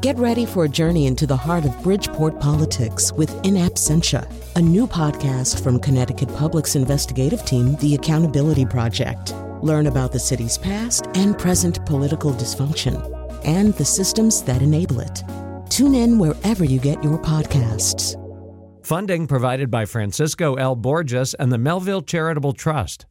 Get ready for a journey into the heart of Bridgeport politics with In Absentia, a new podcast from Connecticut Public's investigative team, The Accountability Project. Learn about the city's past and present political dysfunction and the systems that enable it. Tune in wherever you get your podcasts. Funding provided by Francisco L. Borges and the Melville Charitable Trust.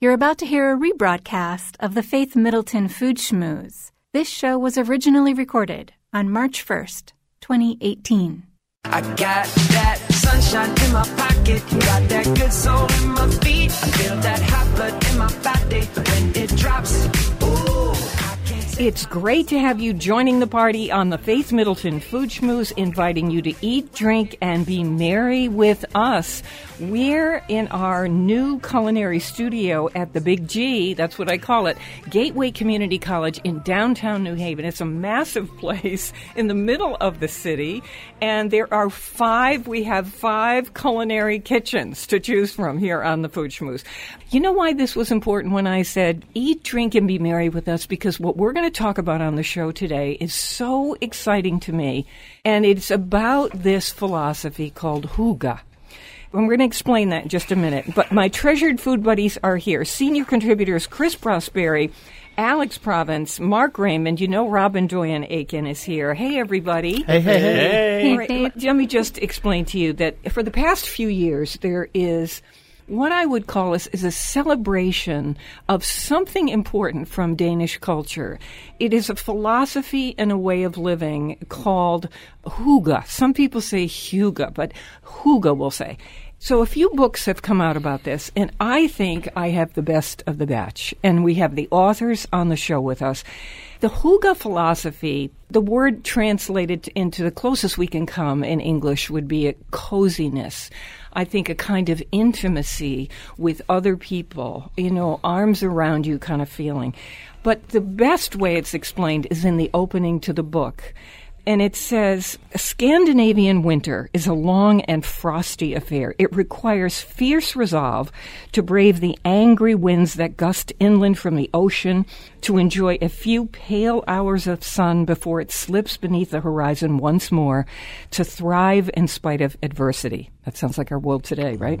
You're about to hear a rebroadcast of the Faith Middleton Food Schmooze. This show was originally recorded on March 1st, 2018. I got that sunshine in my pocket, got that good soul in my feet. I feel that hot blood in my body when it drops. Ooh, I can't say It's great to have you joining the party on the Faith Middleton Food Schmooze, inviting you to eat, drink, and be merry with us. We're in our new culinary studio at the Big G, that's what I call it, Gateway Community College in downtown New Haven. It's a massive place in the middle of the city, and there are five, we have five culinary kitchens to choose from here on the Food Schmooze. You know why this was important when I said eat, drink, and be merry with us? Because what we're going to talk about on the show today is so exciting to me, and it's about this philosophy called Huga. I'm going to explain that in just a minute. But my treasured food buddies are here. Senior contributors Chris Prosperi, Alex Province, Mark Raymond. You know Robin Doyen Aiken is here. Hey, everybody. Hey, hey, hey. All right, let- let me just explain to you that for the past few years, there is what I would call is, is a celebration of something important from Danish culture. It is a philosophy and a way of living called Huga. Some people say Huga, but Huga will say. So a few books have come out about this, and I think I have the best of the batch. And we have the authors on the show with us. The Huga philosophy, the word translated into the closest we can come in English would be a coziness. I think a kind of intimacy with other people, you know, arms around you kind of feeling. But the best way it's explained is in the opening to the book. And it says, Scandinavian winter is a long and frosty affair. It requires fierce resolve to brave the angry winds that gust inland from the ocean, to enjoy a few pale hours of sun before it slips beneath the horizon once more, to thrive in spite of adversity. That sounds like our world today, right?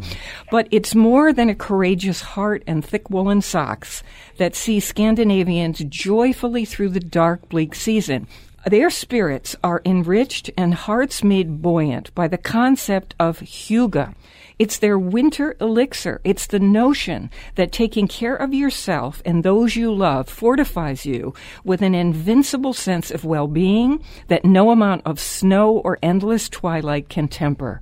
But it's more than a courageous heart and thick woolen socks that see Scandinavians joyfully through the dark, bleak season. Their spirits are enriched and hearts made buoyant by the concept of Huga. It's their winter elixir. It's the notion that taking care of yourself and those you love fortifies you with an invincible sense of well-being that no amount of snow or endless twilight can temper.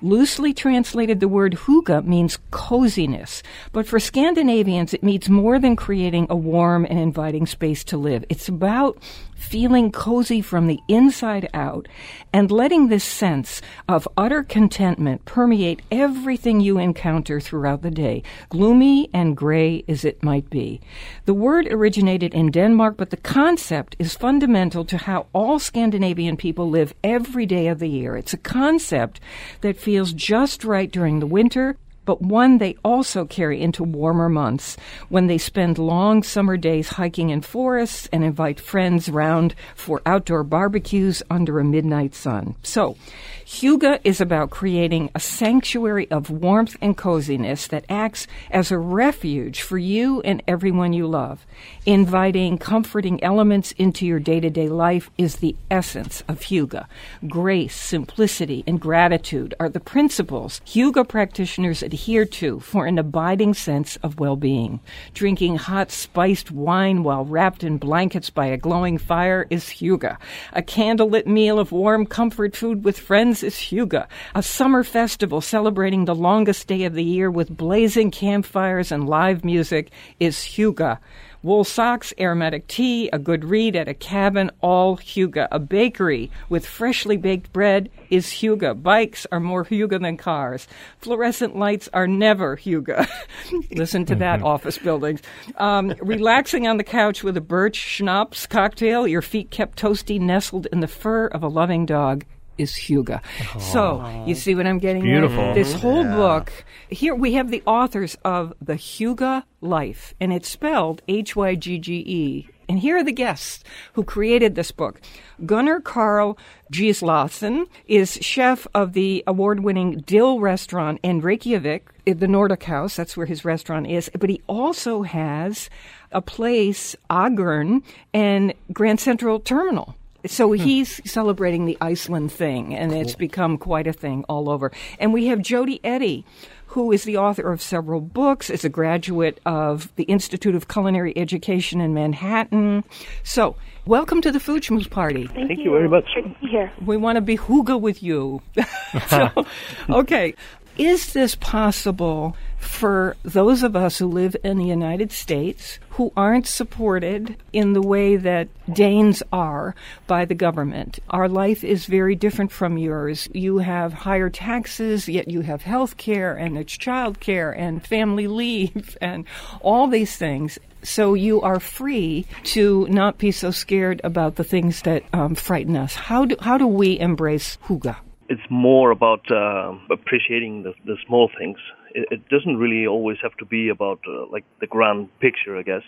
Loosely translated, the word huga means coziness, but for Scandinavians, it means more than creating a warm and inviting space to live. It's about feeling cozy from the inside out and letting this sense of utter contentment permeate everything you encounter throughout the day, gloomy and gray as it might be. The word originated in Denmark, but the concept is fundamental to how all Scandinavian people live every day of the year. It's a concept that feels just right during the winter but one they also carry into warmer months when they spend long summer days hiking in forests and invite friends round for outdoor barbecues under a midnight sun. So, Huga is about creating a sanctuary of warmth and coziness that acts as a refuge for you and everyone you love. Inviting comforting elements into your day to day life is the essence of Huga. Grace, simplicity, and gratitude are the principles Huga practitioners adhere to for an abiding sense of well being. Drinking hot, spiced wine while wrapped in blankets by a glowing fire is Huga. A candlelit meal of warm comfort food with friends is Huga. A summer festival celebrating the longest day of the year with blazing campfires and live music is Huga. Wool socks, aromatic tea, a good read at a cabin, all Huga. A bakery with freshly baked bread is Huga. Bikes are more Huga than cars. Fluorescent lights are never Huga. Listen to that, office buildings. Um, relaxing on the couch with a birch schnapps cocktail, your feet kept toasty, nestled in the fur of a loving dog is Huga. So, you see what I'm getting at? Beautiful. This mm-hmm. whole book, here we have the authors of The Huga Life, and it's spelled H Y G G E And here are the guests who created this book. Gunnar Karl Gislason is chef of the award winning Dill restaurant in Reykjavik, the Nordic House. That's where his restaurant is. But he also has a place, Agern, and Grand Central Terminal. So Hmm. he's celebrating the Iceland thing, and it's become quite a thing all over. And we have Jody Eddy, who is the author of several books, is a graduate of the Institute of Culinary Education in Manhattan. So, welcome to the Food Schmooze Party. Thank, Thank you very much. Great to be here. We want to be hooga with you. so, okay. Is this possible for those of us who live in the United States who aren't supported in the way that Danes are by the government? Our life is very different from yours. You have higher taxes, yet you have health care and it's child care and family leave and all these things. So you are free to not be so scared about the things that um, frighten us. How do, how do we embrace Huga? It's more about uh, appreciating the, the small things. It, it doesn't really always have to be about uh, like the grand picture, I guess.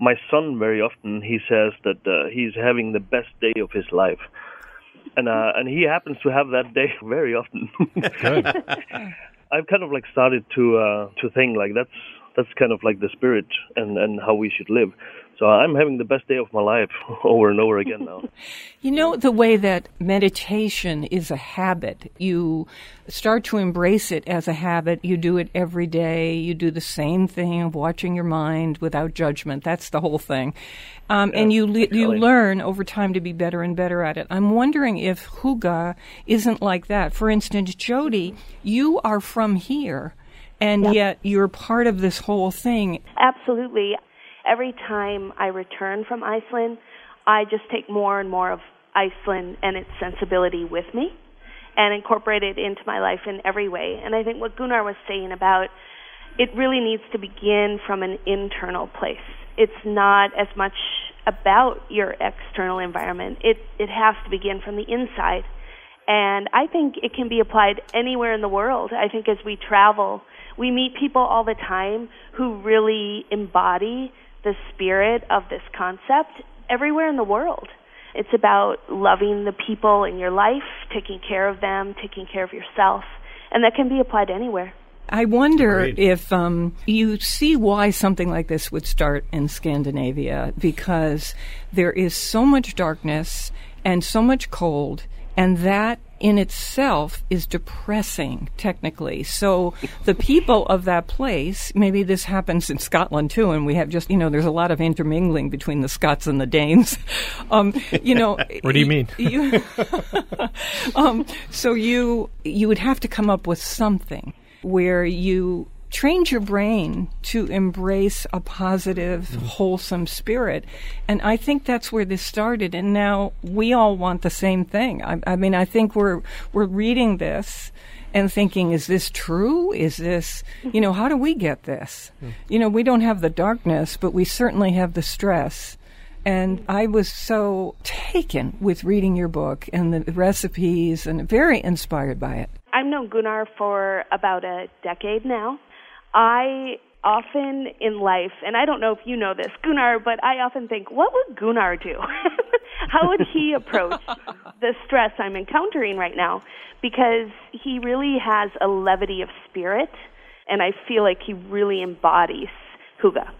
My son very often he says that uh, he's having the best day of his life, and uh, and he happens to have that day very often. I've kind of like started to uh, to think like that's that's kind of like the spirit and and how we should live. So I'm having the best day of my life over and over again now. You know, the way that meditation is a habit, you start to embrace it as a habit. You do it every day. You do the same thing of watching your mind without judgment. That's the whole thing. Um, and you, le- you learn over time to be better and better at it. I'm wondering if Huga isn't like that. For instance, Jody, you are from here, and yet you're part of this whole thing. Absolutely. Every time I return from Iceland, I just take more and more of Iceland and its sensibility with me and incorporate it into my life in every way. And I think what Gunnar was saying about it really needs to begin from an internal place. It's not as much about your external environment. It it has to begin from the inside. And I think it can be applied anywhere in the world. I think as we travel, we meet people all the time who really embody the spirit of this concept everywhere in the world. It's about loving the people in your life, taking care of them, taking care of yourself, and that can be applied anywhere. I wonder Great. if um, you see why something like this would start in Scandinavia because there is so much darkness and so much cold, and that in itself is depressing technically. So the people of that place, maybe this happens in Scotland too, and we have just, you know, there's a lot of intermingling between the Scots and the Danes. Um, you know, What do you mean? you, um, so you you would have to come up with something where you trained your brain to embrace a positive, mm-hmm. wholesome spirit, and I think that's where this started. And now we all want the same thing. I, I mean, I think we're we're reading this. And thinking, is this true? Is this, you know, how do we get this? Hmm. You know, we don't have the darkness, but we certainly have the stress. And I was so taken with reading your book and the recipes and very inspired by it. I've known Gunnar for about a decade now. I often in life, and I don't know if you know this, Gunnar, but I often think, what would Gunnar do? How would he approach the stress I'm encountering right now? Because he really has a levity of spirit, and I feel like he really embodies Huga.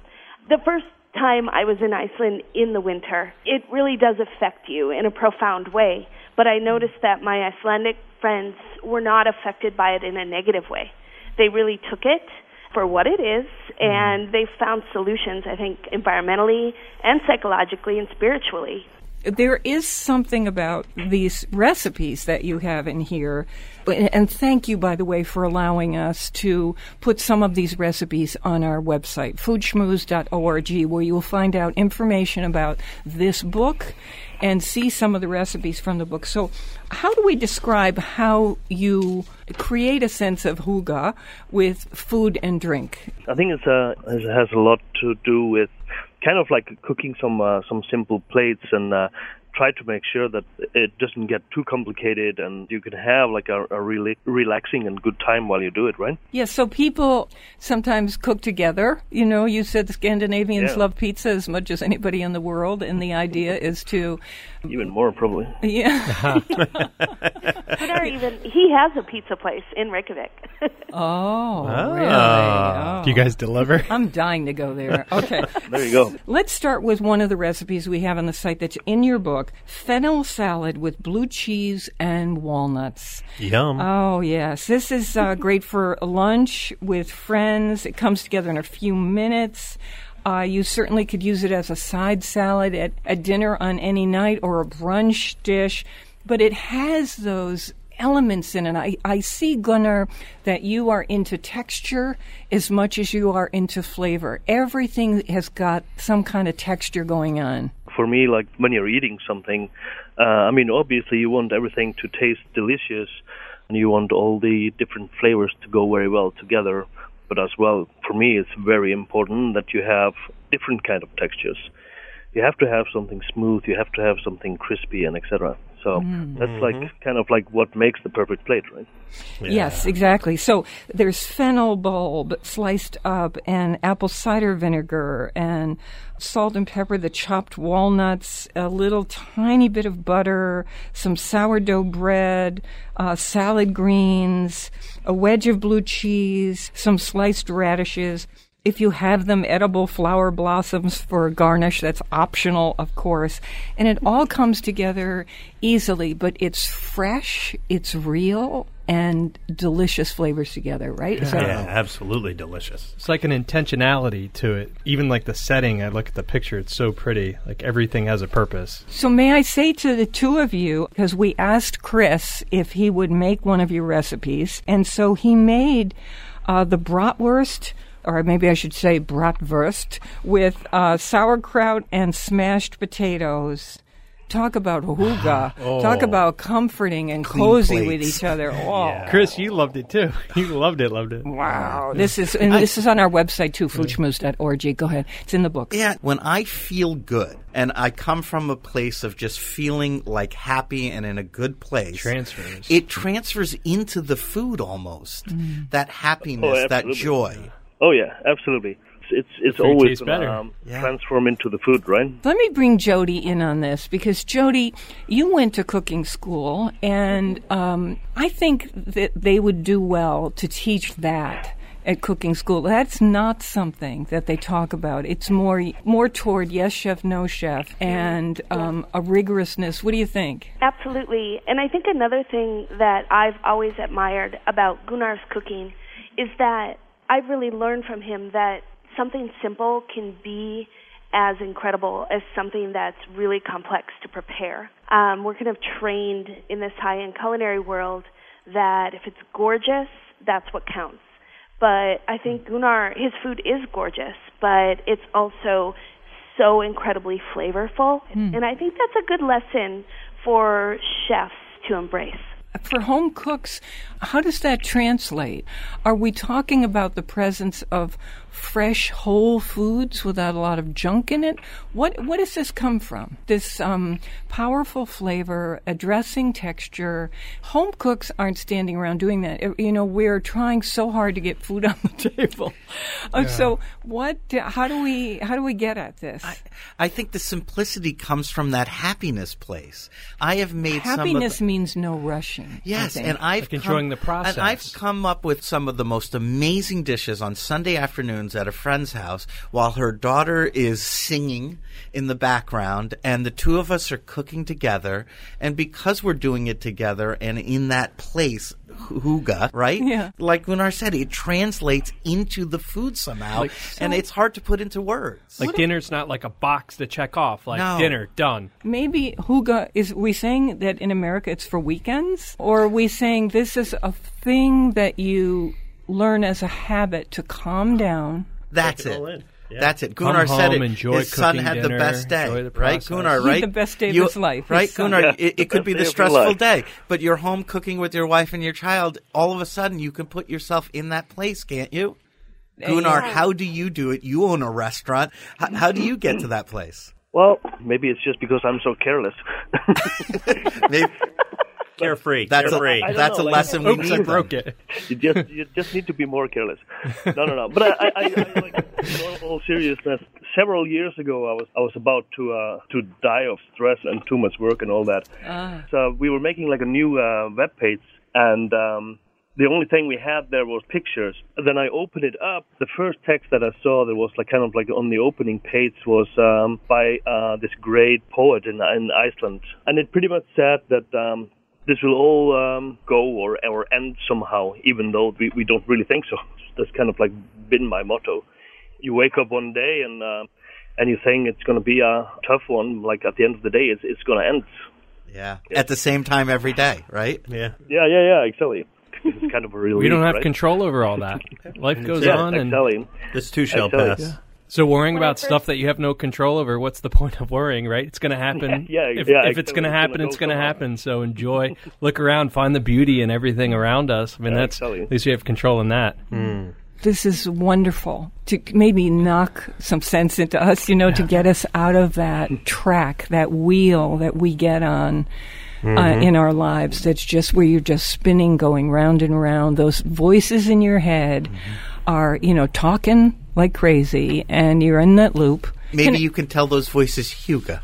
The first time I was in Iceland in the winter, it really does affect you in a profound way. But I noticed that my Icelandic friends were not affected by it in a negative way. They really took it for what it is, mm-hmm. and they found solutions, I think, environmentally and psychologically and spiritually. There is something about these recipes that you have in here. And thank you, by the way, for allowing us to put some of these recipes on our website, foodschmooze.org, where you'll find out information about this book and see some of the recipes from the book. So, how do we describe how you create a sense of huga with food and drink? I think a, it has a lot to do with kind of like cooking some uh, some simple plates and uh, try to make sure that it doesn't get too complicated and you can have like a, a really relaxing and good time while you do it, right? Yes, so people sometimes cook together. You know, you said the Scandinavians Yeah. love pizza as much as anybody in the world, and the idea is to, Even more probably. yeah. Gunnar even he has a pizza place in Reykjavik. Oh, Oh. really? Oh. Do you guys deliver? I'm dying to go there. Okay. There you go. Let's start with one of the recipes we have on the site that's in your book fennel salad with blue cheese and walnuts. Yum. Oh, yes. This is uh, great for lunch with friends. It comes together in a few minutes. Uh, you certainly could use it as a side salad at, at dinner on any night or a brunch dish, but it has those elements in it. I, I see, Gunnar, that you are into texture as much as you are into flavor. Everything has got some kind of texture going on. For me, like when you're eating something, uh, I mean, obviously you want everything to taste delicious, and you want all the different flavors to go very well together. But as well, for me, it's very important that you have different kind of textures. You have to have something smooth. You have to have something crispy, and etc. So that's like kind of like what makes the perfect plate, right? Yes, exactly. So there's fennel bulb sliced up, and apple cider vinegar, and salt and pepper, the chopped walnuts, a little tiny bit of butter, some sourdough bread, uh, salad greens, a wedge of blue cheese, some sliced radishes. If you have them, edible flower blossoms for garnish. That's optional, of course. And it all comes together easily, but it's fresh, it's real, and delicious flavors together, right? Is that- yeah, absolutely delicious. It's like an intentionality to it. Even like the setting, I look at the picture, it's so pretty. Like everything has a purpose. So, may I say to the two of you, because we asked Chris if he would make one of your recipes, and so he made uh, the bratwurst, or maybe I should say bratwurst, with uh, sauerkraut and smashed potatoes. Talk about hooga. Talk about comforting and cozy with each other. Oh. Chris, you loved it too. You loved it, loved it. Wow. This is and this is on our website too, foodschmooze.org. Go ahead. It's in the book. Yeah, when I feel good and I come from a place of just feeling like happy and in a good place, Transfers. It transfers into the food almost. That happiness, that absolutely. joy. Oh yeah, absolutely. It's it's, it's always tastes gonna, better. um, Yeah. transform into the food, right? Let me bring Jody in on this because Jody, you went to cooking school, and um, I think that they would do well to teach that at cooking school. That's not something that they talk about. It's more more toward yes chef, no chef, and um, a rigorousness. What do you think? Absolutely. And I think another thing that I've always admired about Gunnar's cooking is that I've really learned from him that something simple can be as incredible as something that's really complex to prepare. Um, we're kind of trained in this high end culinary world that if it's gorgeous, that's what counts. But I think Gunnar, his food is gorgeous, but it's also so incredibly flavorful. And I think that's a good lesson for chefs to embrace. For home cooks, how does that translate? Are we talking about the presence of fresh, whole foods without a lot of junk in it? What what does this come from? This um, powerful flavor, addressing texture. Home cooks aren't standing around doing that. You know, we're trying so hard to get food on the table. Uh, So, what? How do we how do we get at this? I think the simplicity comes from that happiness place. I have made Happiness some of means no rushing. Yes, think. and I've Like enjoying come, the process. And I've come up with some of the most amazing dishes on Sunday afternoons at a friend's house while her daughter is singing in the background, and the two of us are cooking together. And because we're doing it together and in that place, huga, right? Yeah. Like Gunnar said, it translates into the food somehow, Like- and it's hard to put into words. Like dinner's not like a box to check off. Like No. dinner done. Maybe Huga is we saying that in America it's for weekends, or are we saying this is a thing that you learn as a habit to calm down? That's it it. Yeah. That's it. Come Gunnar said home, it. enjoy His son cooking had the best day, enjoy the right? process. Gunnar, He had right? the best day of You- his life, right? son. Gunnar, Yeah, it, it could be the day of your stressful day, but you're home cooking with your wife and your child. All of a sudden, you can put yourself in that place, can't you? Gunnar, how do you do it? You own a restaurant. How, how do you get to that place? Well, maybe it's just because I'm so careless. Maybe- Carefree. That's carefree. a, I don't that's a like- lesson we Oops, need. I broke it. you just you just need to be more careless. No, no, no. But I, I, I, I like in all, all seriousness. Several years ago, I was I was about to uh, to die of stress and too much work and all that. So we were making like a new uh, web page, and um, the only thing we had there was pictures. Then I opened it up. The first text that I saw that was like kind of like on the opening page was um, by uh, this great poet in in Iceland, and it pretty much said that. Um, this will all um, go or or end somehow, even though we, we don't really think so. That's kind of like been my motto. You wake up one day and uh, and you think it's going to be a tough one. Like at the end of the day, it's it's going to end. Yeah. At the same time every day, right? Yeah. Yeah, yeah, yeah, exactly. It's kind of a relief. We don't have right? control over all that. Life goes Yeah, on, and. This too shall Exactly. pass. So worrying about stuff that you have no control over. What's the point of worrying, right? It's going to happen. Yeah, if, yeah, if it's going to happen, it's going to happen. So enjoy, look around, find the beauty in everything around us. I mean, Yeah, that's exactly. at least you have control in that. Hmm. This is wonderful to maybe knock some sense into us, you know, to get us out of that track, that wheel that we get on. Uh, mm-hmm. in our lives, that's just where you're just spinning, going round and round. Those voices in your head mm-hmm. Are, you know, talking like crazy, and you're in that loop. Maybe Can- you can tell those voices Huga.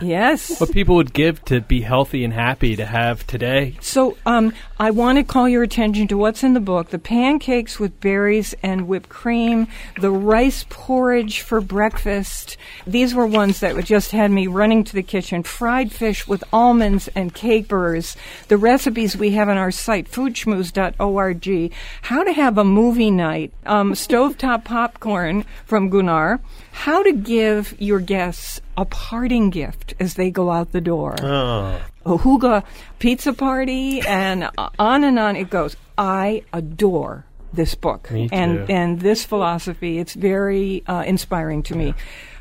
Yes. What people would give to be healthy and happy to have today. So, um, I want to call your attention to what's in the book: the pancakes with berries and whipped cream, the rice porridge for breakfast. These were ones that just had me running to the kitchen. Fried fish with almonds and capers. The recipes we have on our site, foodschmooze.org. How to have a movie night. Um, stovetop popcorn from Gunnar. How to give your guests a parting gift as they go out the door Oh. a Huga pizza party, and uh, on and on it goes. I adore this book Me and too. and this philosophy. It's very uh, inspiring to me.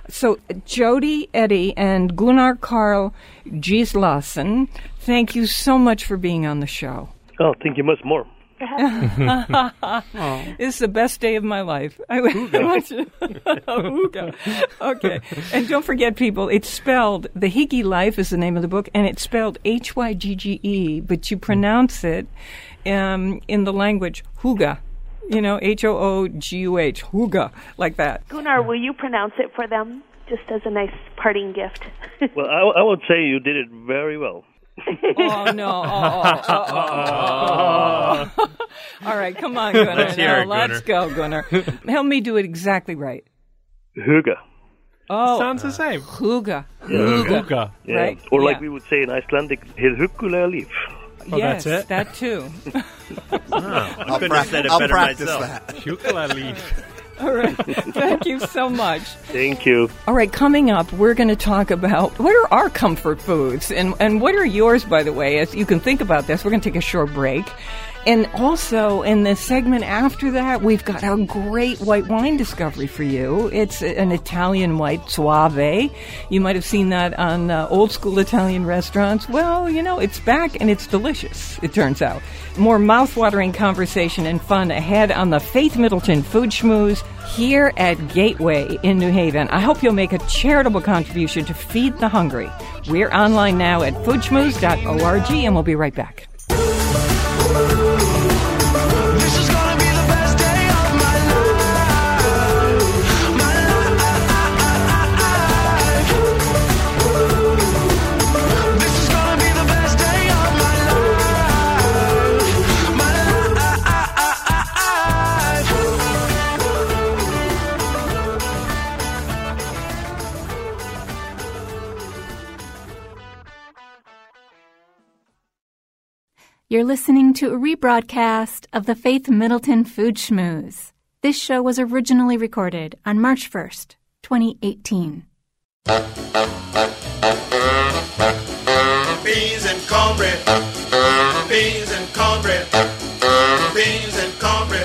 So Jody Eddy and Gunnar Karl Gislason, thank you so much for being on the show. Oh, thank you much more. This is the best day of my life. I want you- Okay. And don't forget, people, it's spelled, The Hygge Life is the name of the book, and it's spelled H Y G G E, but you pronounce it um, in the language Huga. You know, H O O G U H, Huga, like that. Gunnar, will you pronounce it for them, just as a nice parting gift? Well, I, I would say you did it very well. Oh, no. Oh, oh, oh, oh. All right, come on, Gunnar. Let's hear Now, it, let's go, Gunnar. Help me do it exactly right. Huga. Oh, Sounds the same. Huga. Huga. Yeah. Right, Or like yeah. we would say in Icelandic, hir huggulega líf. Oh, yes, that's it? that too. I oh, I'll, couldn't prac- have said it I'll practice myself. that. Ukulele. All right. Thank you so much. Thank you. All right, coming up, we're going to talk about what are our comfort foods and, and what are yours, by the way, as you can think about this. We're going to take a short break. And also, in the segment after that, we've got a great white wine discovery for you. It's an Italian white Soave. You might have seen that on uh, old school Italian restaurants. Well, you know, it's back and it's delicious, it turns out. More mouth-watering conversation and fun ahead on the Faith Middleton Food Schmooze here at Gateway in New Haven. I hope you'll make a charitable contribution to feed the hungry. We're online now at foodschmooze.org and we'll be right back. You're listening to a rebroadcast of the Faith Middleton Food Schmooze. This show was originally recorded on March 1st, 2018. Beans and cornbread. Beans and cornbread. Beans and cornbread.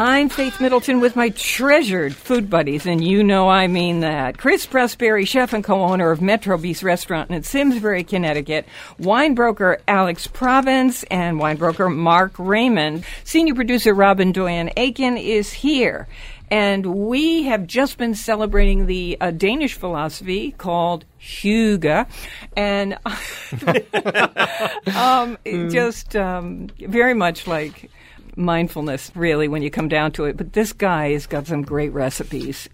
I'm Faith Middleton with my treasured food buddies, and you know I mean that. Chris Prosperi, chef and co-owner of Metro Bis Restaurant in Simsbury, Connecticut, wine broker Alex Province, and wine broker Mark Raymond. Senior producer Robin Doyen Aiken is here. And we have just been celebrating the uh, Danish philosophy called Hygge, and um, it just um, very much like mindfulness, really, when you come down to it. But this guy has got some great recipes.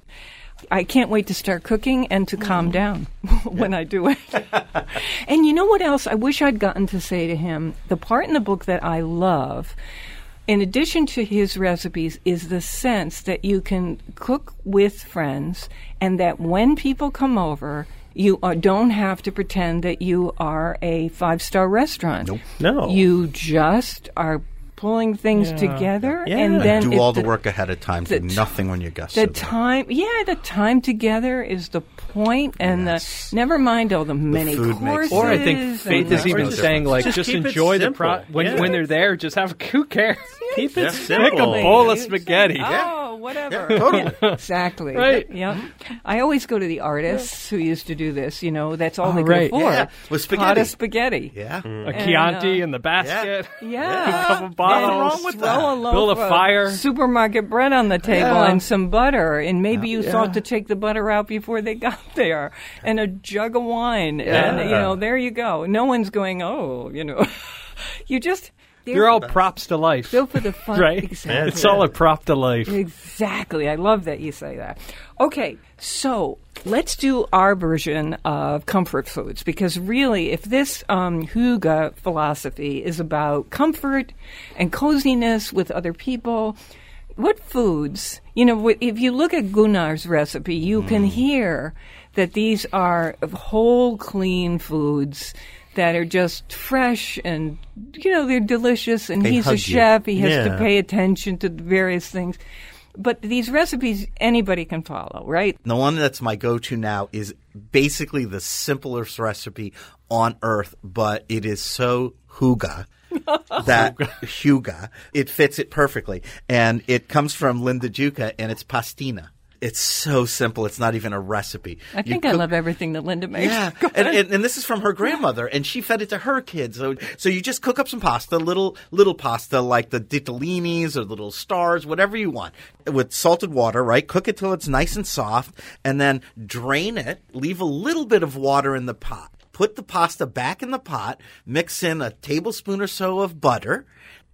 I can't wait to start cooking and to calm mm. down when I do it. and you know what else I wish I'd gotten to say to him? The part in the book that I love, in addition to his recipes, is the sense that you can cook with friends and that when people come over, you are, don't have to pretend that you are a five star restaurant. Nope. No. You just are pulling things Yeah. together Yeah. and then do all the, work ahead of time, do the t- nothing when your guests the are there. time yeah the time together is the point and the never mind all the many food makes courses Or I think and Faith is even saying like Just just, enjoy the simple. pro when Yeah. when they're there. Just have who cares? Keep it Make a bowl of spaghetti. Oh, whatever. Yeah, totally. Yeah, exactly. Right. Yeah. I always go to the artists who used to do this. You know, that's all Oh, they could right. afford. Yeah, with Pot spaghetti. of spaghetti. Yeah. A And, Chianti uh, in the basket. Yeah. A couple bottles. And wrong with throw that? a loaf Build a of fire. Supermarket bread on the table Yeah. and some butter, and maybe you Yeah. thought to take the butter out before they got there, and a jug of wine, and you know, there you go. No one's going, oh, you know, you just They're all props to life. Still for the fun, right? Exactly. It's all a prop to life. Exactly. I love that you say that. Okay, so let's do our version of comfort foods because really, if this um, Hygge philosophy is about comfort and coziness with other people, what foods, you know, if you look at Gunnar's recipe, you can hear that these are whole, clean foods that are just fresh and, you know, they're delicious. And They he's a hug you. chef. He has to pay attention to the various things. But these recipes, anybody can follow, right? The one that's my go-to now is basically the simplest recipe on earth, but it is so huga that huga it fits it perfectly, and it comes from Linda Giuca, and it's pastina. It's so simple. It's not even a recipe. I You think I love everything that Linda makes. Yeah, and, and and this is from her grandmother, and she fed it to her kids. So so you just cook up some pasta, little little pasta like the ditalinis or little stars, whatever you want, with salted water. Right, cook it till it's nice and soft, and then drain it. Leave a little bit of water in the pot. Put the pasta back in the pot. Mix in a tablespoon or so of butter,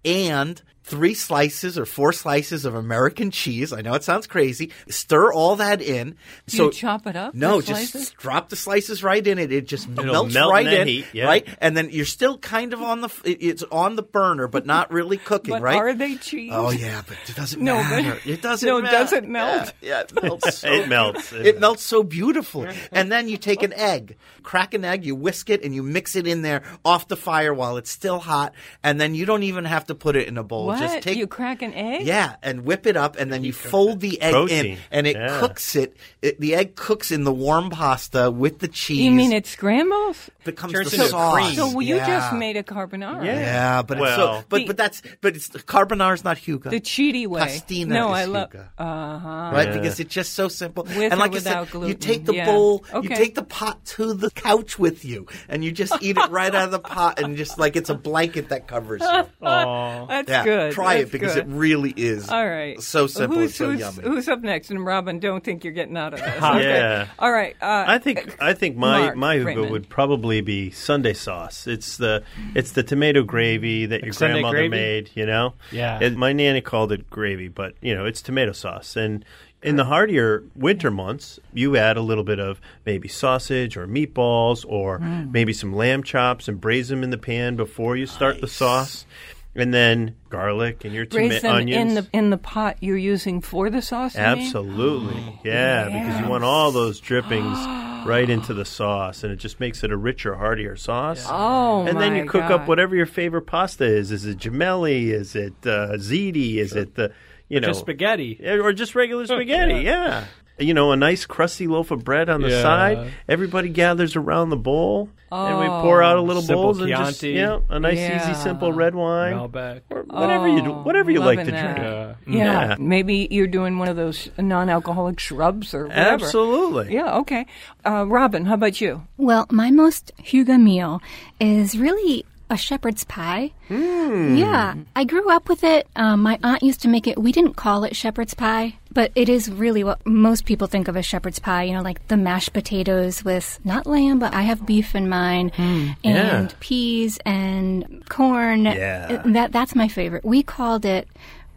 and three slices or four slices of American cheese. I know it sounds crazy. Stir all that in. Do so you chop it up? No, just slices? drop the slices right in it. It just It'll melts melt right that in, heat, yeah. right? And then you're still kind of on the it's on the burner, but not really cooking, But right? are they cheese? Oh yeah, but it doesn't No, but- matter. it doesn't. No, matter. does it melt? Yeah, yeah, it melts. So It melts. It melts so beautifully. And then you take an egg, crack an egg, you whisk it, and you mix it in there off the fire while it's still hot. And then you don't even have to put it in a bowl. What? Just take you crack an egg? yeah, and whip it up, and then you fold the egg in, and it Yeah. cooks it, it. The egg cooks in the warm pasta with the cheese. You mean it scrambles? becomes turns the into sauce? cream. So well, you Yeah. just made a carbonara. Yeah, but it's Well- so, but The- but that's but it's carbonara's not huga. The cheaty way. Pastina no, is I love. Huga. Uh huh. Right, Yeah. because it's just so simple. With and or like I without said, you take the Yeah. bowl, you take the pot to the couch with you, and you just eat it right out of the pot, and just like it's a blanket that covers you. Aw. That's yeah, good. try That's it because good. it really is. All right. so simple Who's, and so who's, yummy. who's up next? And Robin, don't think you're getting out of this. Yeah. All right. Uh, I think I think my Mark my Hugo Raymond. would probably be Sunday sauce. It's the it's the tomato gravy that your Sunday grandmother gravy? made. You know, Yeah. It- my nanny called it gravy, but you know it's tomato sauce. And in the hardier winter months, you add a little bit of maybe sausage or meatballs or Mm. maybe some lamb chops and braise them in the pan before you start the sauce. And then garlic and your braise toma- them onions. in the in the pot you're using for the sauce. you mean? Absolutely. Yeah, because you want all those drippings right into the sauce and it just makes it a richer, heartier sauce. Oh, and then you cook God. up whatever your favorite pasta is. Is it gemelli? Is it uh, ziti? Is it the you know Just spaghetti. Or just regular spaghetti? yeah. You know, a nice crusty loaf of bread on the Yeah. side. Everybody gathers around the bowl, and we pour out a little Simple bowls and just Chianti. yeah, a nice Yeah. easy simple red wine, Malbec. or whatever you do, Oh, whatever you like to that. drink. Yeah. Yeah. Yeah. maybe you're doing one of those non-alcoholic shrubs or whatever. Absolutely. Yeah, okay. Uh, Robin, how about you? Well, my most Huga meal is really a shepherd's pie. Yeah, I grew up with it. Um, my aunt used to make it. We didn't call it shepherd's pie, but it is really what most people think of as shepherd's pie. You know, like the mashed potatoes with not lamb, but I have beef in mine, and Yeah. peas and corn. Yeah. that that's my favorite. We called it.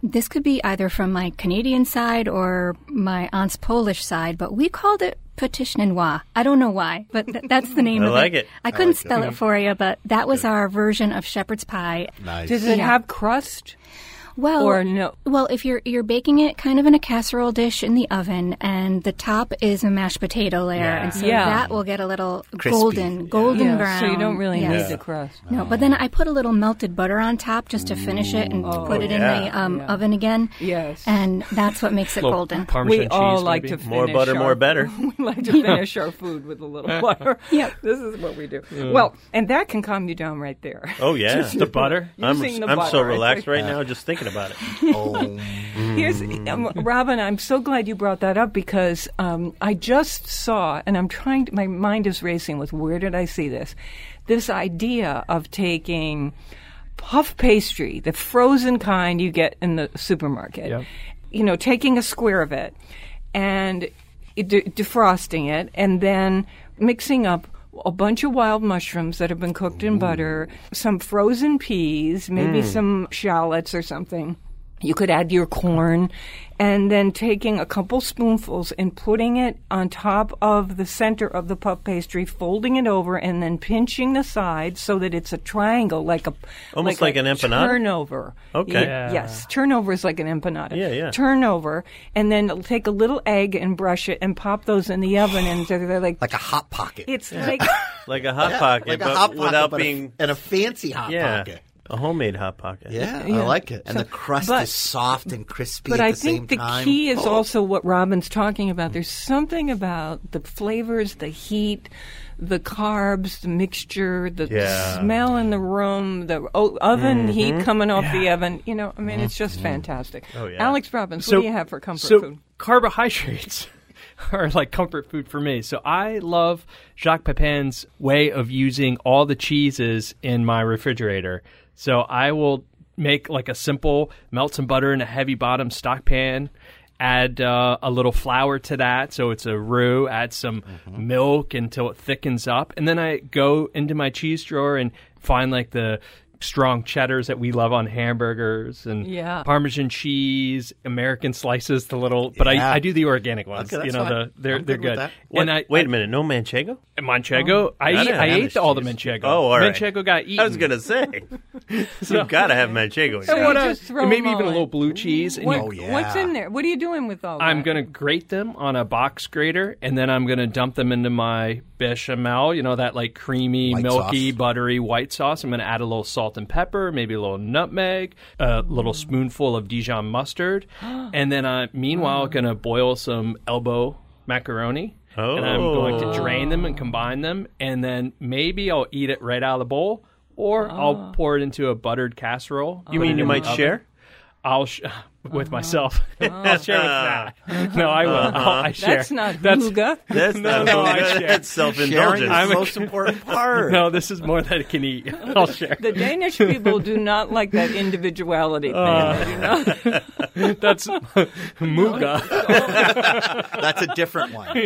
This could be either from my Canadian side or my aunt's Polish side, but we called it pâté chinois. I don't know why, but th- that's the name I of like it. it. I couldn't spell it for you, but that was our version of shepherd's pie. Nice. Does it Yeah. have crust Well, or no? well, if you're you're baking it kind of in a casserole dish in the oven, and the top is a mashed potato layer, Yeah. and so Yeah. that will get a little Crispy. golden, golden Yeah, brown. so you don't really Yes. need the crust. No, but then I put a little melted butter on top just to finish it and put it in the um, Yeah. oven again. Yes. and that's what makes it Little golden. Parmesan we all cheese, like maybe. to finish More butter, our- more better. we like to finish our food with a little butter. Yep. This is what we do. Well, and that can calm you down right there. Oh yeah, The butter. I'm, the I'm so butter, I relaxed right now just thinking about it. Oh, Here's um, Robin. I'm so glad you brought that up because um, I just saw, and I'm trying. To, my mind is racing with where did I see this? This idea of taking puff pastry, the frozen kind you get in the supermarket. Yep. You know, taking a square of it and de- defrosting it, and then mixing up a bunch of wild mushrooms that have been cooked in butter, some frozen peas, maybe mm. some shallots or something. You could add your corn, and then taking a couple spoonfuls and putting it on top of the center of the puff pastry, folding it over, and then pinching the sides so that it's a triangle, like a Almost like a an empanada? turnover. Okay. Yeah. Yes, turnover is like an empanada. Yeah, yeah. Turn over, and then take a little egg and brush it, and pop those in the oven, and they're, they're like like a hot pocket. it's like Like a hot pocket, like a hot pocket, without but a- being and a fancy hot yeah, pocket. A homemade hot pocket. Yeah, Yeah. I like it. And So- the crust but- is soft and crispy But at I the same think the time. key is Oh. also what Robin's talking about. There's something about the flavors, the heat, the carbs, the mixture, the Yeah. smell in the room, the o- oven mm-hmm. heat coming off the oven. You know, I mean, it's just mm-hmm. fantastic. Oh, yeah. Alex Province, So- what do you have for comfort so food? carbohydrates are like comfort food for me. So I love Jacques Pepin's way of using all the cheeses in my refrigerator. So I will make like a simple melt some butter in a heavy bottom stock pan. Add uh, a little flour to that, so it's a roux. Add some milk until it thickens up, and then I go into my cheese drawer and find like the strong cheddars that we love on hamburgers and Yeah. Parmesan cheese, American slices, the little. But Yeah. I, I do the organic ones. Okay, you know, fine. the they're I'm they're good good. What- And I, wait I, a minute, no manchego? Manchego. Oh, I Gotta eat, I ate all the manchego. Oh, all right. Manchego got eaten. I was gonna say, you've got to have manchego. In So what house. I- uh, just throw and maybe them even a little blue cheese. And What- you- Oh, yeah. What's in there? What are you doing with all that? I'm that? gonna grate them on a box grater, and then I'm gonna dump them into my bechamel. You know that like creamy, White milky, sauce. buttery white sauce. I'm gonna add a little salt and pepper, maybe a little nutmeg, a little mm. spoonful of Dijon mustard, and then I'm meanwhile gonna boil some elbow macaroni. And I'm going to drain them and oh. combine them, and then maybe I'll eat it right out of the bowl, or I'll oh. pour it into a buttered casserole. You mean you might share? I'll sh- with myself. I'll share with that. No, I will. I'll, I share. That's not That's hooga. That's No, not no, I that's share. self-indulgence. Sharing is the most important part. no. This is more than I can eat. I'll share. The Danish people do not like that individuality thing. Uh, you know? That's muga. That's a different one.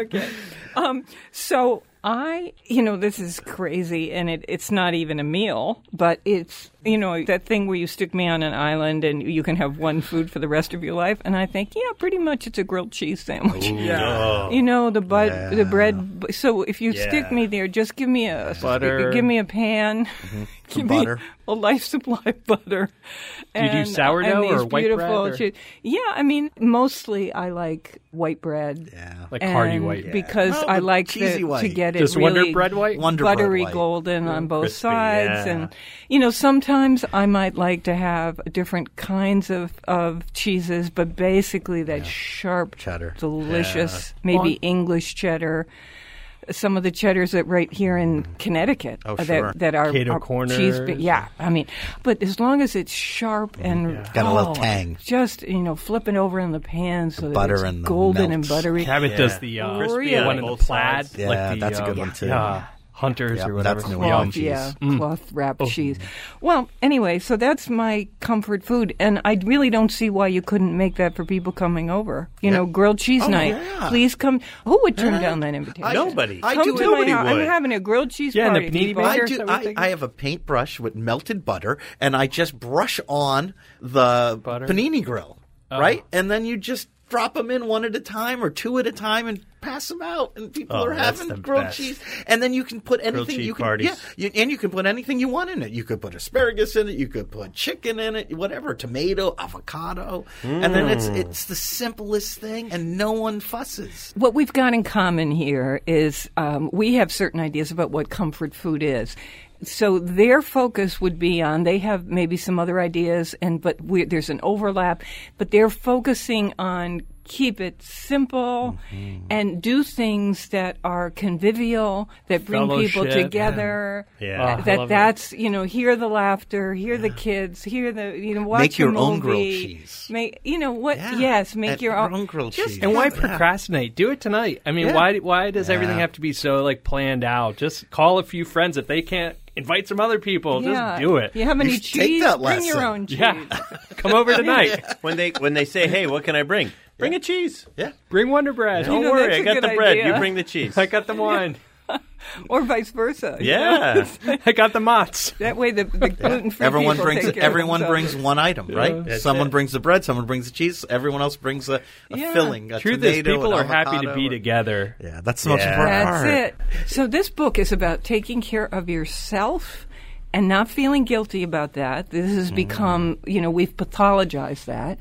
okay. Um, so I, you know, this is crazy, and it, it's not even a meal, but it's, you know, that thing where you stick me on an island and you can have one food for the rest of your life. And I think, yeah, pretty much it's a grilled cheese sandwich. Oh. You know the bud, the bread. So if you stick me there, just give me a Butter. Give me a pan. Mm-hmm. Give me butter. a life supply of butter. Do you do uh, sourdough and or white bread, or- Yeah, I mean, mostly I like white bread. Yeah. Like hearty and white. because Well, I oh, like cheesy the, white. to get it really Wonder Bread white? Wonder Bread buttery white. golden on both Crispy, sides, yeah. and you know sometimes Sometimes I might like to have different kinds of, of cheeses, but basically that sharp, Cheddar. delicious, maybe English cheddar. Some of the cheddars that right here in Connecticut Oh, uh, sure. that that are, Cato are Corners. cheese. Yeah, I mean, but as long as it's sharp and Got a little oh, tang. just you know flipping over in the pan so that butter it's and the golden and melts. buttery. Cabot does the uh, Crispy crispy one in the plaid. Yeah, like the, that's a good uh, one, too. Yeah, hunters Yep, or whatever. that's New Yum. England cheese. Yeah, Mm. cloth wrapped Oh. cheese. Well, anyway, so that's my comfort food, and I really don't see why you couldn't make that for people coming over. You know, grilled cheese Oh, night. yeah. Please come. Who would turn down that invitation? Nobody. I come do to it. my Nobody house. I'm having a grilled cheese Yeah, and the party. panini people. butter. I do. I. I have a paintbrush with melted butter, and I just brush on the Butter? panini grill, Oh. right? And then you just drop them in one at a time or two at a time and pass them out, and people Oh, are having grilled best. cheese. And then you can put anything you can, parties. yeah, you, and you can put anything you want in it. You could put asparagus in it, you could put chicken in it, whatever, tomato, avocado, and then it's Mm. it's the simplest thing, and no one fusses. What we've got in common here is um, we have certain ideas about what comfort food is. So their focus would be on they have maybe some other ideas, and but we, there's an overlap. But they're focusing on keep it simple Mm-hmm. and do things that are convivial that bring people together. Yeah. Oh, that love it. that's you know hear the laughter, hear the kids, hear the you know watch Make a your own grilled movie. cheese. Make you know what? Yeah. Yes, make And your your own, own grilled just cheese. And why Yeah. procrastinate? Do it tonight. I mean, Yeah. why why does everything have to be so like planned out? Just call a few friends if they can't invite some other people. Yeah. Just do it. You have any You should take cheese? that Bring your own cheese. Yeah. Come over tonight. when they when they say, "Hey, what can I bring?" Bring a cheese. Yeah. Bring Wonder Bread. Don't know, worry, I got good the bread. You bring the cheese. I got the wine. Or vice versa. you yeah. know? I got the mozz. That way the, the gluten free Everyone brings everyone brings one item, right? That's someone it. brings the bread, someone brings the cheese, everyone else brings a, a Yeah. filling. A Truth is, tomato, people are happy to be or- together. Yeah, that's the most Yeah. important That's part. it. So this book is about taking care of yourself and not feeling guilty about that. This Mm-hmm. has become, you know, we've pathologized that,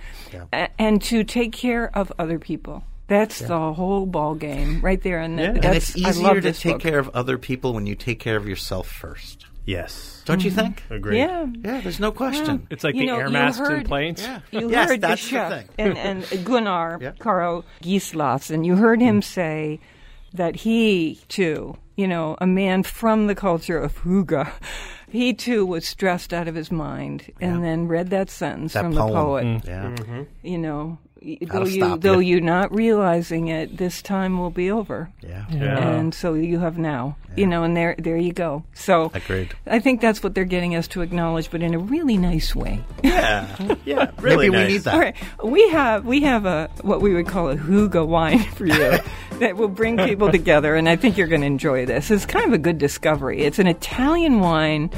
A- and to take care of other people. That's the whole ball game right there. And, Yeah. And it's easier to take book. care of other people when you take care of yourself first. Yes. Don't you mm-hmm. think? Agree. Yeah. Yeah, there's no question. It's like You the know, air you masks heard- and planes. Yeah. You yes, heard that's the chef thing. and, and Gunnar Yeah. Karl Gislas, and you heard him mm. say that he too, you know, a man from the culture of Hygge, he too was stressed out of his mind, and then read that sentence That from poem. the poet. Mm. Yeah. Mm-hmm. You know, y- Gotta though you stop though you. you not realizing it, this time will be over. Yeah. And so you have now, you know, and there there you go. So Agreed. I think that's what they're getting us to acknowledge, but in a really nice way. Yeah. Yeah. Really Maybe we nice. need that. All right, we have we have a what we would call a hygge wine for you that will bring people together, and I think you're going to enjoy this. It's kind of a good discovery. It's an Italian wine,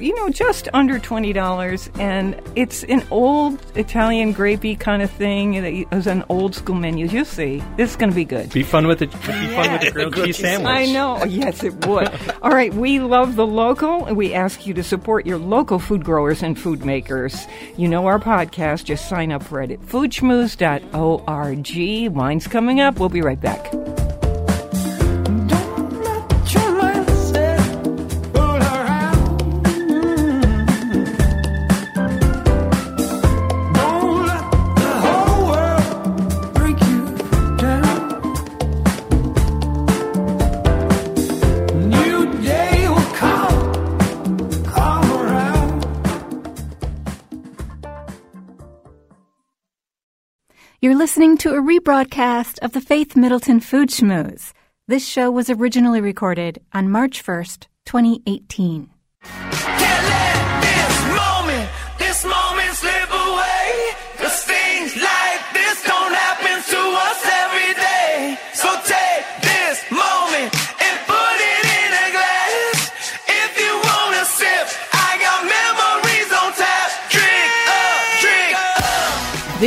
you know, just under twenty dollars, and it's an old Italian grapey kind of thing. It was an old school menu. You'll see, this is going to be good. Be fun with it. Be fun with the grilled cheese sandwich. I know. Oh, yes, it would. All right, we love the local, and we ask you to support your local food growers and food makers. You know our podcast. Just sign up for it at foodschmooze.org. Wine's coming up. We'll be right back. Listening to a rebroadcast of the Faith Middleton Food Schmooze. This show was originally recorded on March 1st, 2018.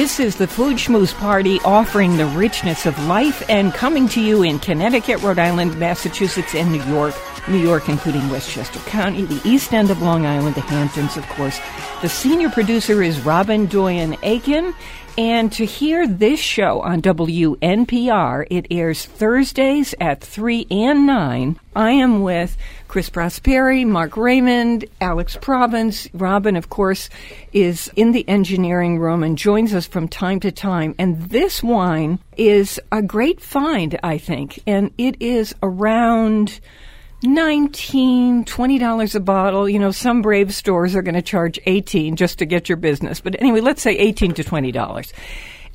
This is the Food Schmooze Party offering the richness of life and coming to you in Connecticut, Rhode Island, Massachusetts, and New York. New York, including Westchester County, the East End of Long Island, the Hamptons, of course. The senior producer is Robyn Doyon-Aitken, And to hear this show on WNPR, it airs Thursdays at 3 and 9. I am with Chris Prosperi, Mark Raymond, Alex Province. Robin, of course, is in the engineering room and joins us from time to time. And this wine is a great find, I think. And it is around 19 $20 a bottle. You know, some brave stores are going to charge 18 just to get your business. But anyway, let's say 18 to $20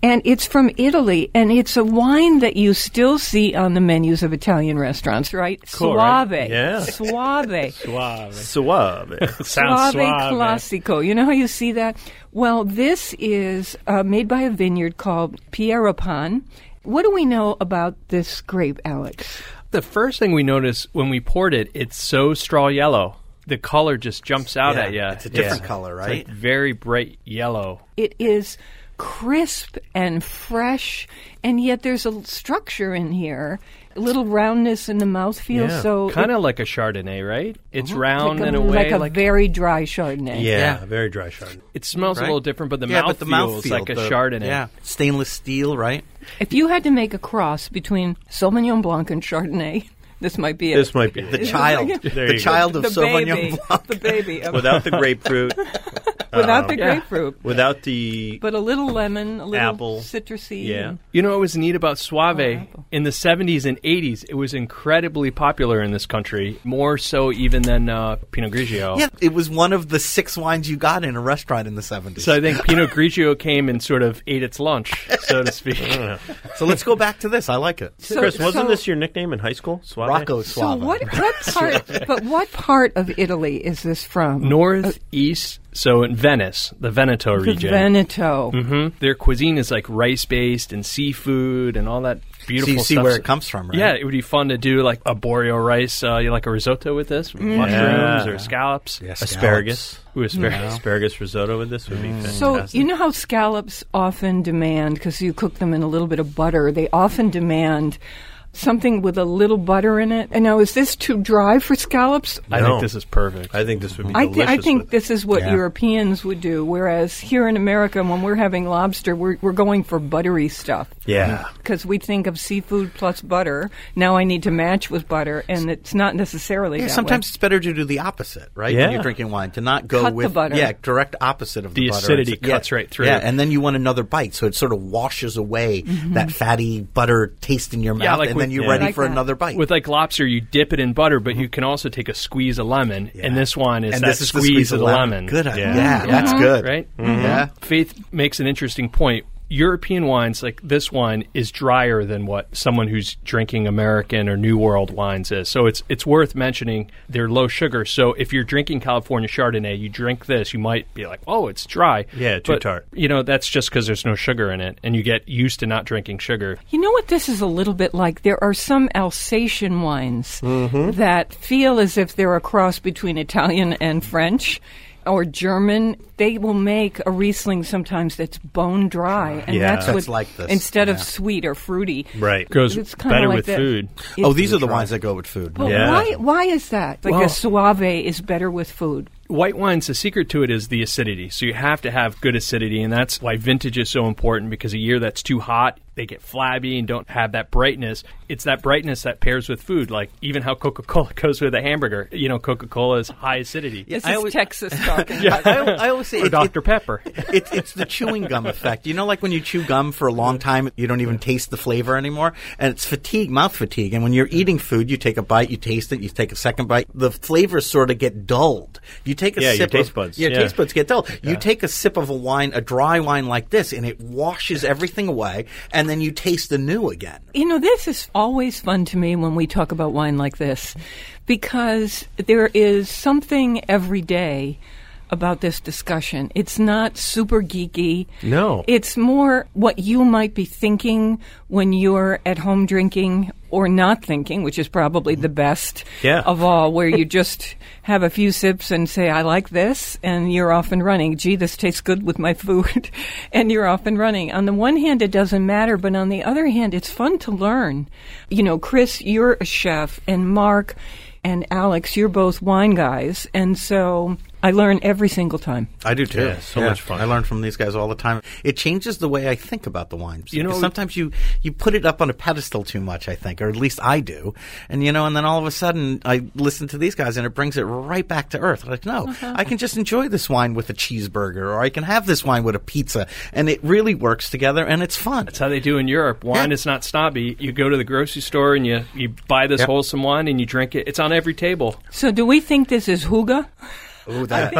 and it's from Italy, and it's a wine that you still see on the menus of Italian restaurants, right? Cool, right? Soave, Yeah. suave, Suave. Suave. Sounds suave. classico. You know how you see that? Well, this is uh, made by a vineyard called Pieropan. What do we know about this grape, Alex? The first thing we notice when we poured it, it's so straw yellow. The color just jumps out Yeah, at you. it's a different color, It's right? like very bright yellow. It is crisp and fresh, and yet there's a structure in here, a little roundness in the mouthfeel. Yeah. So Kind of like a Chardonnay, right? It's Mm-hmm. round like in a, a way. like a very dry Chardonnay. Yeah, Yeah. very dry Chardonnay. it smells Right? a little different, but the yeah, mouth but the feels mouthfeel, like a the- Chardonnay. Yeah, stainless steel, right? If you had to make a cross between Sauvignon Blanc and Chardonnay, this might be it. This might be The it. child, the go. child of the Sauvignon baby, Blanc. the baby, of- without the grapefruit, without the Yeah. grapefruit, without the but a little lemon, a little Apple. citrusy. Yeah. You know what was neat about Soave? Oh, in the 70s and 80s, it was incredibly popular in this country, more so even than uh, Pinot Grigio. Yeah, it was one of the six wines you got in a restaurant in the 70s. So I think Pinot Grigio came and sort of ate its lunch, so to speak. So let's go back to this. I like it. So- Chris, wasn't so- this your nickname in high school? Suave? Rocco So Suave. what, what part? but what part of Italy is this from? North, east, so in Venice, the Veneto the region. Veneto. hmm Their cuisine is like rice based and seafood and all that So beautiful you see stuff. where it comes from, right? Yeah, it would be fun to do like arborio rice, uh, you like a risotto with this, with mushrooms or scallops. Yeah, Asparagus. Ooh, aspar- Asparagus risotto with this would be fantastic. So you know how scallops often demand because you cook them in a little bit of butter. They often demand something with a little butter in it. And now, is this too dry for scallops? I No. think this is perfect. I think this would be I, delicious. I think with this is what Yeah. Europeans would do, whereas here in America, when we're having lobster, we're, we're going for buttery stuff. Yeah. Because we think of seafood plus butter. Now I need to match with butter, and it's not necessarily Yeah, that sometimes way. it's better to do the opposite, right? Yeah. When you're drinking wine, to not go Cut the with butter. yeah, direct opposite of the, The butter. acidity It's- yeah, cuts right through. Yeah, and then you want another bite, so it sort of washes away Mm-hmm. that fatty butter taste in your mouth, Yeah, like and with- then you're yeah. ready Like for that. another bite. With like lobster, you dip it in butter, but you mm-hmm. can also take a squeeze of lemon, and this one is and that this is the squeeze, of the lemon. Good, Yeah. yeah, yeah that's mm-hmm. good, right? Yeah. Faith makes an interesting point. European wines, like this wine, is drier than what someone who's drinking American or New World wines is. So it's it's worth mentioning they're low sugar. So if you're drinking California Chardonnay, you drink this, you might be like, "Oh, it's dry." Yeah, too But, tart. You know, that's just because there's no sugar in it, and you get used to not drinking sugar. You know what this is a little bit like? There are some Alsatian wines Mm-hmm. that feel as if they're a cross between Italian and French or German. They will make a Riesling sometimes that's bone dry, and Yeah. that's, That's what like this, instead of sweet or fruity. Right. Goes It's better like with that. food. Oh, these are the wines that go with food. But Yeah. why? Why is that? Like Well- a Soave is better with food. White wines, the secret to it is the acidity. So you have to have good acidity, and that's why vintage is so important because a year that's too hot, they get flabby and don't have that brightness. It's that brightness that pairs with food, like even how Coca Cola goes with a hamburger. You know, Coca Cola is high acidity. This I is always- Texas talking. I, I, I always say Or it- Dr. it- Pepper. it's it's the chewing gum effect. You know, like when you chew gum for a long time, you don't even taste the flavor anymore, and it's fatigue, mouth fatigue. And when you're eating food, you take a bite, you taste it, you take a second bite, the flavors sort of get dulled. You take a Yeah, your sip, taste of, buds, your yeah. taste buds get dulled. You take a sip of a wine, a dry wine like this, and it washes everything away, and then you taste the new again. You know, this is always fun to me when we talk about wine like this because there is something every day about this discussion. It's not super geeky. No. It's more what you might be thinking when you're at home drinking or not thinking, which is probably the best Yeah. of all, where you just have a few sips and say, I like this, and you're off and running. Gee, this tastes good with my food, and you're off and running. On the one hand, it doesn't matter, but on the other hand, it's fun to learn. You know, Chris, you're a chef, and Mark and Alex, you're both wine guys, and so I learn every single time. I do too. Yeah, so much fun. I learn from these guys all the time. It changes the way I think about the wines. You know- sometimes you you put it up on a pedestal too much. I think, or at least I do. And you know, and then all of a sudden I listen to these guys, and it brings it right back to earth. Like, no, Uh-huh. I can just enjoy this wine with a cheeseburger, or I can have this wine with a pizza, and it really works together, and it's fun. That's how they do in Europe. Wine Yeah. is not snobby. You go to the grocery store and you, you buy this Yep. wholesome wine and you drink it. It's on every table. So, do we think this is Hygge? Ooh, that,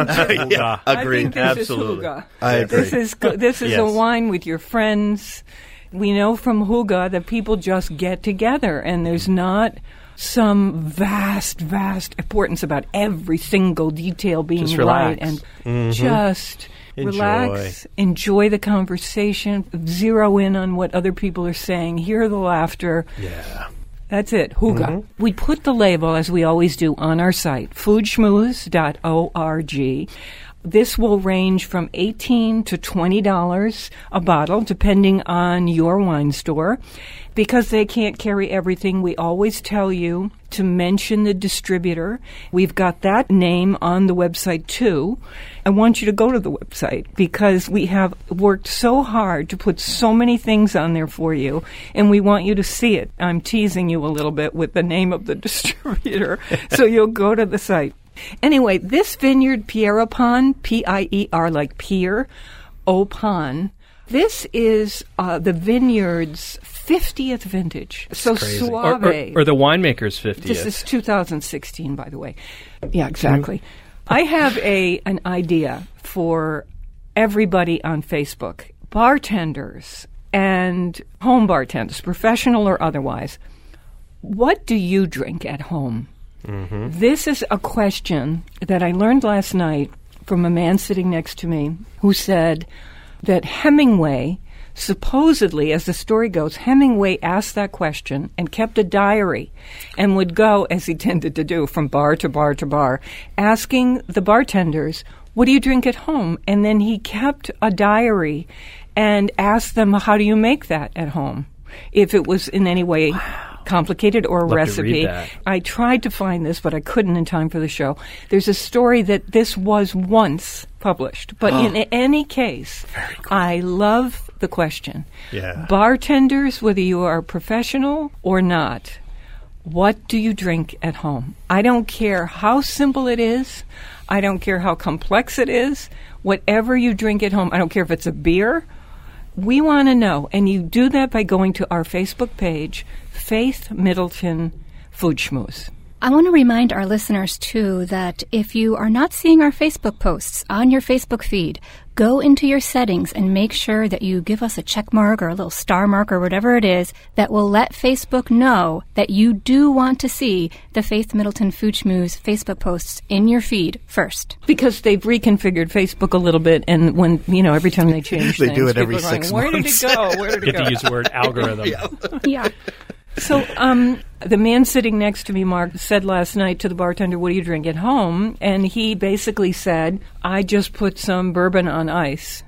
Yeah. I agreed. think this Absolutely. is. I agree. This is this is a wine with your friends. We know from Hygge that people just get together, and there's not some vast, vast importance about every single detail being right, and mm-hmm. just Enjoy. relax, enjoy the conversation, zero in on what other people are saying, hear the laughter. Yeah. That's it, Hygge. Mm-hmm. We put the label, as we always do, on our site, foodschmooze.org. This will range from 18 to $20 a bottle, depending on your wine store. Because they can't carry everything, we always tell you to mention the distributor. We've got that name on the website too. I want you to go to the website because we have worked so hard to put so many things on there for you and we want you to see it. I'm teasing you a little bit with the name of the distributor. so you'll go to the site. Anyway, this vineyard Pieropan, P I E R like Pier, Opon, this is uh, the vineyard's 50th vintage. So Or, Suave. or, or the winemaker's 50th. This is 2016, by the way. Yeah, mm-hmm. exactly. I have a an idea for everybody on Facebook, bartenders and home bartenders, professional or otherwise. What do you drink at home? Mm-hmm. This is a question that I learned last night from a man sitting next to me who said that Hemingway, supposedly, as the story goes, Hemingway asked that question and kept a diary and would go, as he tended to do, from bar to bar to bar, asking the bartenders, What do you drink at home? And then he kept a diary and asked them, How do you make that at home? If it was in any way complicated or a Love recipe. I tried to find this, but I couldn't in time for the show. There's a story that this was once published, but in any case, I love the question. Yeah. Bartenders, whether you are professional or not, what do you drink at home? I don't care how simple it is. I don't care how complex it is. Whatever you drink at home, I don't care if it's a beer. We want to know, and you do that by going to our Facebook page, Faith Middleton Food Schmooze. I want to remind our listeners, too, that if you are not seeing our Facebook posts on your Facebook feed, go into your settings and make sure that you give us a check mark or a little star mark or whatever it is that will let Facebook know that you do want to see the Faith Middleton Food Schmooze Facebook posts in your feed first. Because they've reconfigured Facebook a little bit, and when, you know, every time they change They things, do it every people are going, six Where months." did it go? Where did it Get go? to use the word algorithm. Yeah. So, um, the man sitting next to me, Mark, said last night to the bartender, What do you drink at home? And he basically said, I just put some bourbon on ice.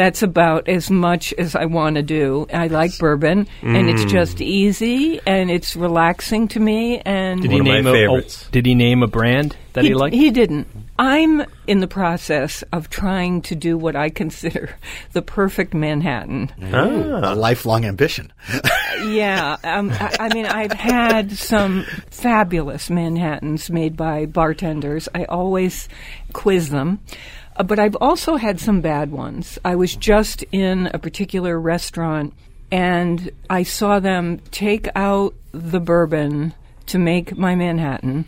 That's about as much as I want to do. I like bourbon, and it's just easy, and it's relaxing to me. And Did One he of my name a, favorites. a- did he name a brand that he, liked? He didn't. I'm in the process of trying to do what I consider the perfect Manhattan. A lifelong ambition. Yeah, um, I, I mean, I've had some fabulous Manhattans made by bartenders. I always quiz them. Uh, but I've also had some bad ones. I was just in a particular restaurant and I saw them take out the bourbon to make my Manhattan,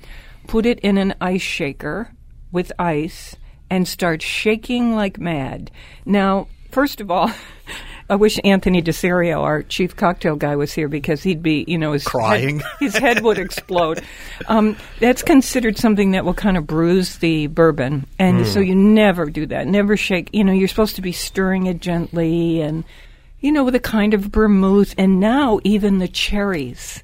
put it in an ice shaker with ice, and start shaking like mad. Now, first of all, I wish Anthony DeSerio, our chief cocktail guy, was here because he'd be, you know, his Crying. Head, his head would explode. Um, that's considered something that will kind of bruise the bourbon, and so you never do that. Never shake. You know, you're supposed to be stirring it gently, and you know, with a kind of vermouth, and now even the cherries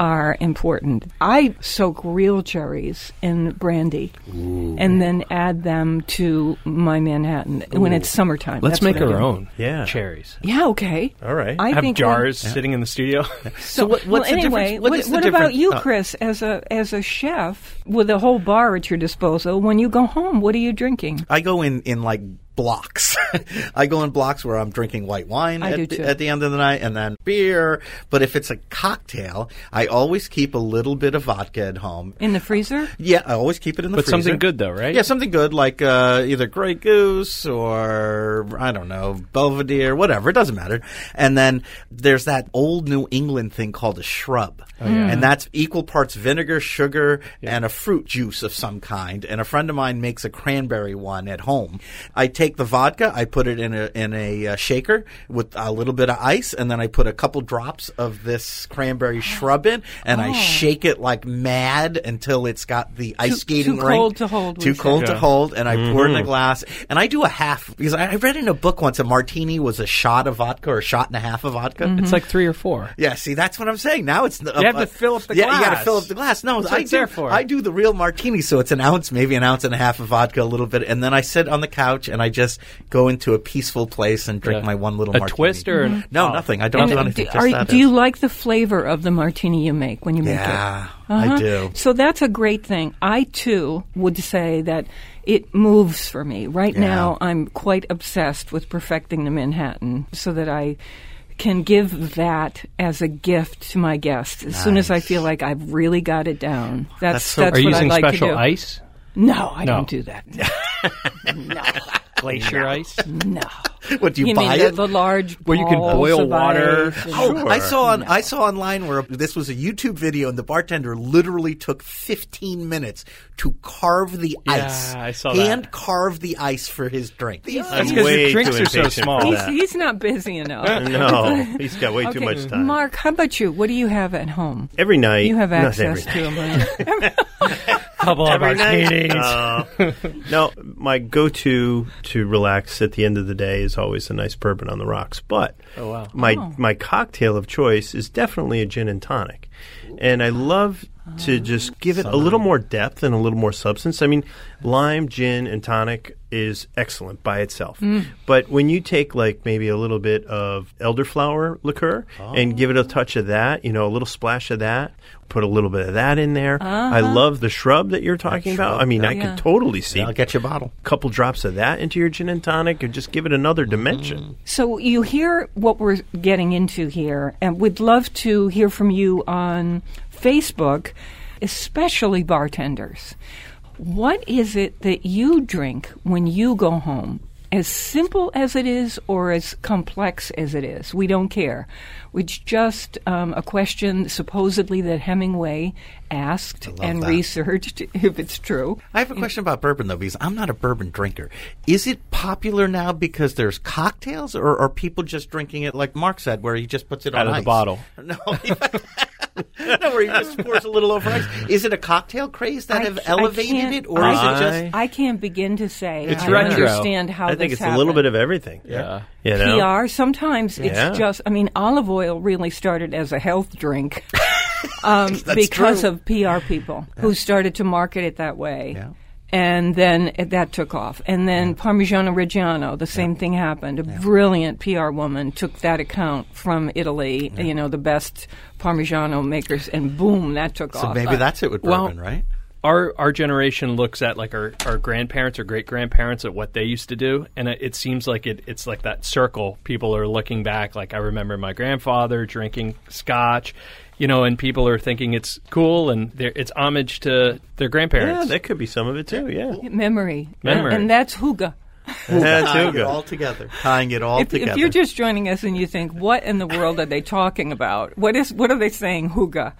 are important. I soak real cherries in brandy and then add them to my Manhattan when it's summertime. Let's That's make our own Yeah. cherries. Yeah, okay. All right. I have think jars when- sitting in the studio. So, what- well, the anyway, difference- what what, is the what about difference- you, uh, Chris, as a as a chef with a whole bar at your disposal? When you go home, what are you drinking? I go in in like blocks. I go in blocks where I'm drinking white wine at, the, at the end of the night and then beer. But if it's a cocktail, I always keep a little bit of vodka at home. In the freezer? Yeah, I always keep it in the But freezer. But something good, though, right? Yeah, something good like uh, either Grey Goose or I don't know Belvedere, whatever. It doesn't matter. And then there's that old New England thing called a shrub, Oh, yeah. and that's equal parts vinegar, sugar, and a fruit juice of some kind. And a friend of mine makes a cranberry one at home. I take the vodka, I put it in a in a uh, shaker with a little bit of ice, and then I put a couple drops of this cranberry shrub in, and I Oh. shake it like mad until it's got the ice Too- skating too rink. cold to hold, Too cold said. to hold, and I pour it in a Mhm. glass. And I do a half because I I read in a book once a martini was a shot of vodka or a shot and a half of vodka. Mm-hmm. It's like three or four. Yeah, see, that's what I'm saying. Now it's You have to fill up the glass. yeah, you got to fill up the glass. No, I do. for. I do the real martini, so it's an ounce, maybe an ounce and a half of vodka, a little bit, and then I sit on the couch and I just go into a peaceful place and drink Yeah. my one little A martini. twist or an- no, Oh. nothing. I don't And do do, anything. are- that do you like the flavor of the martini you make when you make it? Yeah, Uh-huh. I do. So that's a great thing. I too would say that it moves for me. Right Yeah. now, I'm quite obsessed with perfecting the Manhattan so that I can give that as a gift to my guests as soon as I feel like I've really got it down. That's That's so- that's Are you what using I like special to do. ice? No, I No. don't do that. no, Glacier ice? no. What do you, You buy mean it? the, the large Where you can boil water? ice and- Oh, I saw on I saw online where this was a YouTube video, and the bartender literally took 15 minutes to carve the Yeah, ice, I saw that. hand carve the ice for his drink. The That's 'cause way the drinks are so small. He's, he's not busy enough. no, he's got way too much time. Mark, how about you? What do you have at home? every night, You have access every to night. them. Couple of Every night. martinis. Uh, no, my go-to to relax at the end of the day is always a nice bourbon on the rocks. But Oh, wow. my Oh. my cocktail of choice is definitely a gin and tonic, and I love to ah. just give it a little more depth and a little more substance. I mean, lime, gin, and tonic is excellent by itself, mm. but when you take like maybe a little bit of elderflower liqueur and oh. give it a touch of that, you know, a little splash of that. Put a little bit of that in there. I uh-huh. love the shrub that you're talking about. shrub, I mean, yeah. I could totally see I'll get you a bottle. a couple drops of that into your gin and tonic and just give it another mm-hmm. dimension. so you hear what we're getting into here, and we'd love to hear from you on Facebook, especially bartenders. What is it that you drink when you go home? As simple as it is, or as complex as it is, we don't care. It's just um, a question, supposedly, that Hemingway asked and that. researched, if it's true. I have a question about bourbon though, because I'm not a bourbon drinker. Is it popular now because there's cocktails, or are people just drinking it like Mark said, where he just puts it Out on of the bottle. No, no, where he just pours a little over ice. Is it a cocktail craze that I have elevated it, or I- is it just? I can't begin to say. It's I retro. understand how I think this it's a little bit of everything. Yeah. You know? PR. Sometimes it's Yeah. just. I mean, olive oil really started as a health drink um, because true. of PR people who started to market it that way. Yeah. And then it, that took off. And then Parmigiano Reggiano, the same thing happened. A brilliant PR woman took that account from Italy, you know, the best Parmigiano makers, and boom, that took So off. So maybe that's it with well- bourbon, right? our our generation looks at like our, our grandparents or great grandparents at what they used to do and it, it seems like it, it's like that circle people are looking back like i remember my grandfather drinking scotch you know and people are thinking it's cool and it's homage to their grandparents. Yeah, that could be some of it too. Yeah, memory. Memory. And, and that's Hygge. yeah Tying it all together. Tying it all if, together. if you're just joining us and you think, what in the world are they talking about? What is what are they saying, Hygge?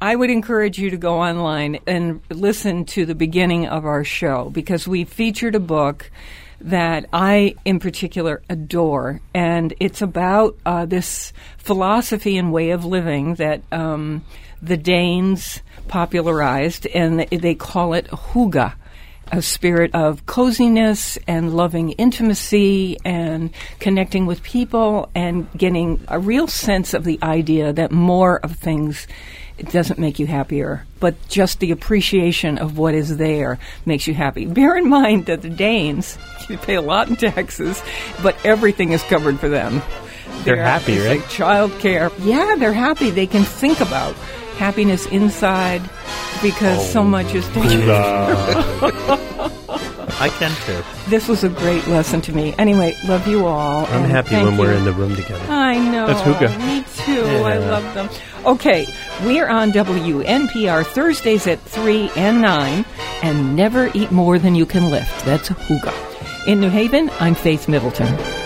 I would encourage you to go online and listen to the beginning of our show because we featured a book that I, in particular, adore, and it's about uh, this philosophy and way of living that um, the Danes popularized, and they- call it Hygge a spirit of coziness and loving intimacy and connecting with people and getting a real sense of the idea that more of things it doesn't make you happier. But just the appreciation of what is there makes you happy. Bear in mind that the Danes, you pay a lot in taxes, but everything is covered for them. They're happy, it's right? Like child care. Yeah, they're happy. They can think about happiness inside because so oh, much is taken. I can too. This was a great lesson to me. Anyway, love you all. I'm happy when we're in the room together. I know. That's Hygge. Me too. I love them. Okay, we're on WNPR Thursdays at 3 and 9, and never eat more than you can lift. That's Hygge. In New Haven, I'm Faith Middleton.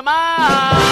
demás.